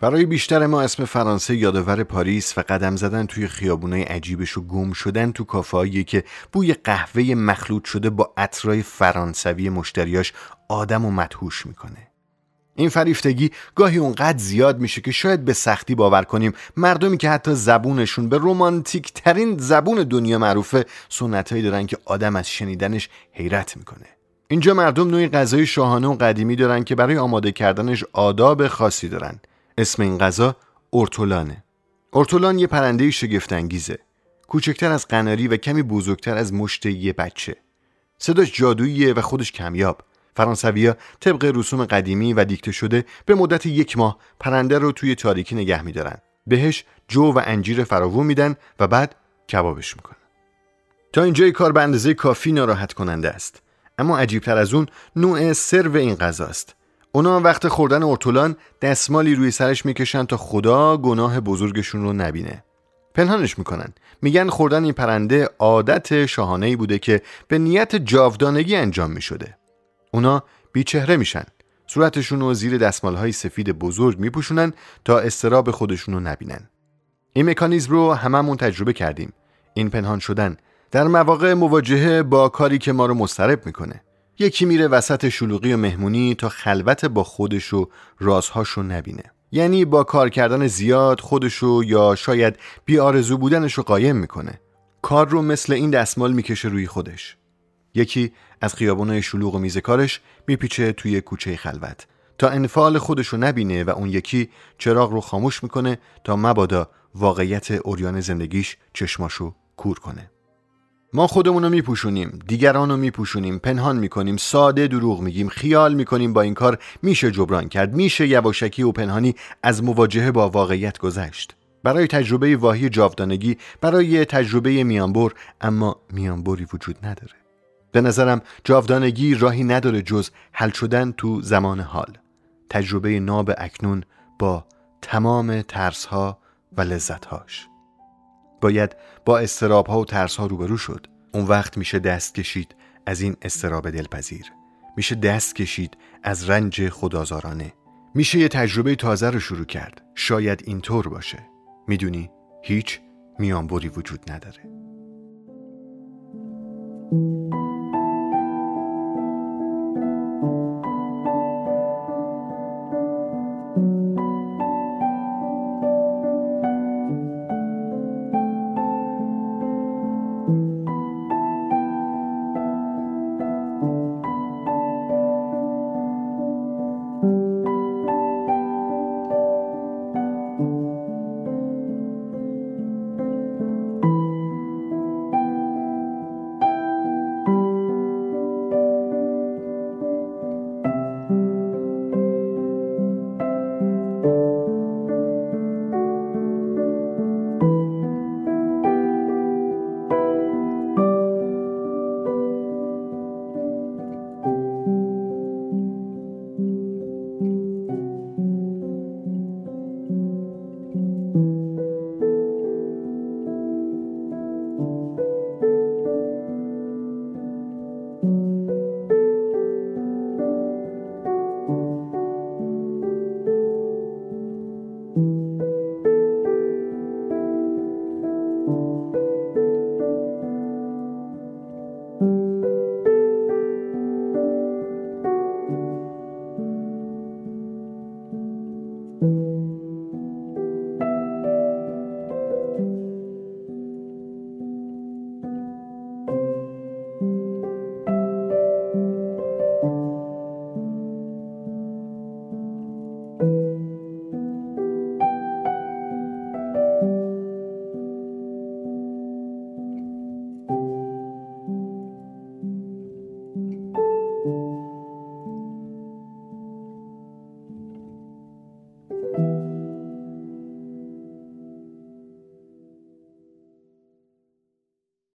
برای بیشتر ما اسم فرانسه یادآور پاریس و قدم زدن توی خیابونای عجیبش و گم شدن تو کافه‌ای که بوی قهوه مخلوط شده با عطرای فرانسوی مشتریاش آدم و مدهوش می‌کنه. این فریفتگی گاهی اونقدر زیاد میشه که شاید به سختی باور کنیم مردمی که حتی زبونشون به رومانتیک ترین زبون دنیا معروفه سنتهایی دارن که آدم از شنیدنش حیرت می‌کنه. اینجا مردم نوعی غذای شاهانه و قدیمی دارن که برای آماده کردنش آداب خاصی دارن اسم این غذا ارتولانه ارتولان یه پرنده شگفت انگیزه کوچکتر از قناری و کمی بزرگتر از مشت یه بچه. صداش جادوییه و خودش کمیاب. فرانسویا طبق رسوم قدیمی و دیکته شده به مدت یک ماه پرنده رو توی تاریکی نگه میدارن. بهش جو و انجیر فراوون میدن و بعد کبابش می‌کنن. تا اینجای کار به اندازه کافی ناراحت کننده است. اما عجیبتر از اون نوع سرو این غذاست. اونا وقت خوردن ارتولان دستمالی روی سرش می‌کشن تا خدا گناه بزرگشون رو نبینه. پنهانش می‌کنن. میگن خوردن این پرنده عادت شاهانه بوده که به نیت جاودانگی انجام می‌شده. اونا بیچهره میشن. صورتشون رو زیر دستمال های سفید بزرگ میپوشونن تا استراب خودشون رو نبینن. این مکانیزم رو هممون تجربه کردیم. این پنهان شدن در مواقع مواجهه با کاری که ما رو مسترب می‌کنه. یکی میره وسط شلوغی و مهمونی تا خلوت با خودش و رازهاشو نبینه. یعنی با کار کردن زیاد خودشو یا شاید بیارزو بودنشو قایم می‌کنه. کار رو مثل این دستمال می‌کشه روی خودش. یکی از خیابونای شلوغ و میز کارش میپیچه توی کوچه خلوت تا انفعال خودشو نبینه و اون یکی چراغ رو خاموش می‌کنه تا مبادا واقعیت اوریان زندگیش چشماشو کور کنه. ما خودمون رو میپوشونیم دیگران رو میپوشونیم پنهان می‌کنیم ساده دروغ میگیم خیال می‌کنیم با این کار میشه جبران کرد میشه یواشکی و پنهانی از مواجهه با واقعیت گذشت. برای تجربه واهی جاودانگی برای تجربه میانبر اما میانبری وجود نداره. به نظرم جاودانگی راهی نداره جز حل شدن تو زمان حال. تجربه ناب اکنون با تمام ترسها و لذتهاش. باید با استراب ها و ترس ها روبرو شد. اون وقت میشه دست کشید از این استراب دلپذیر. میشه دست کشید از رنج خدازارانه میشه یه تجربه تازه رو شروع کرد. شاید اینطور باشه. می‌دونی هیچ میانبری وجود نداره.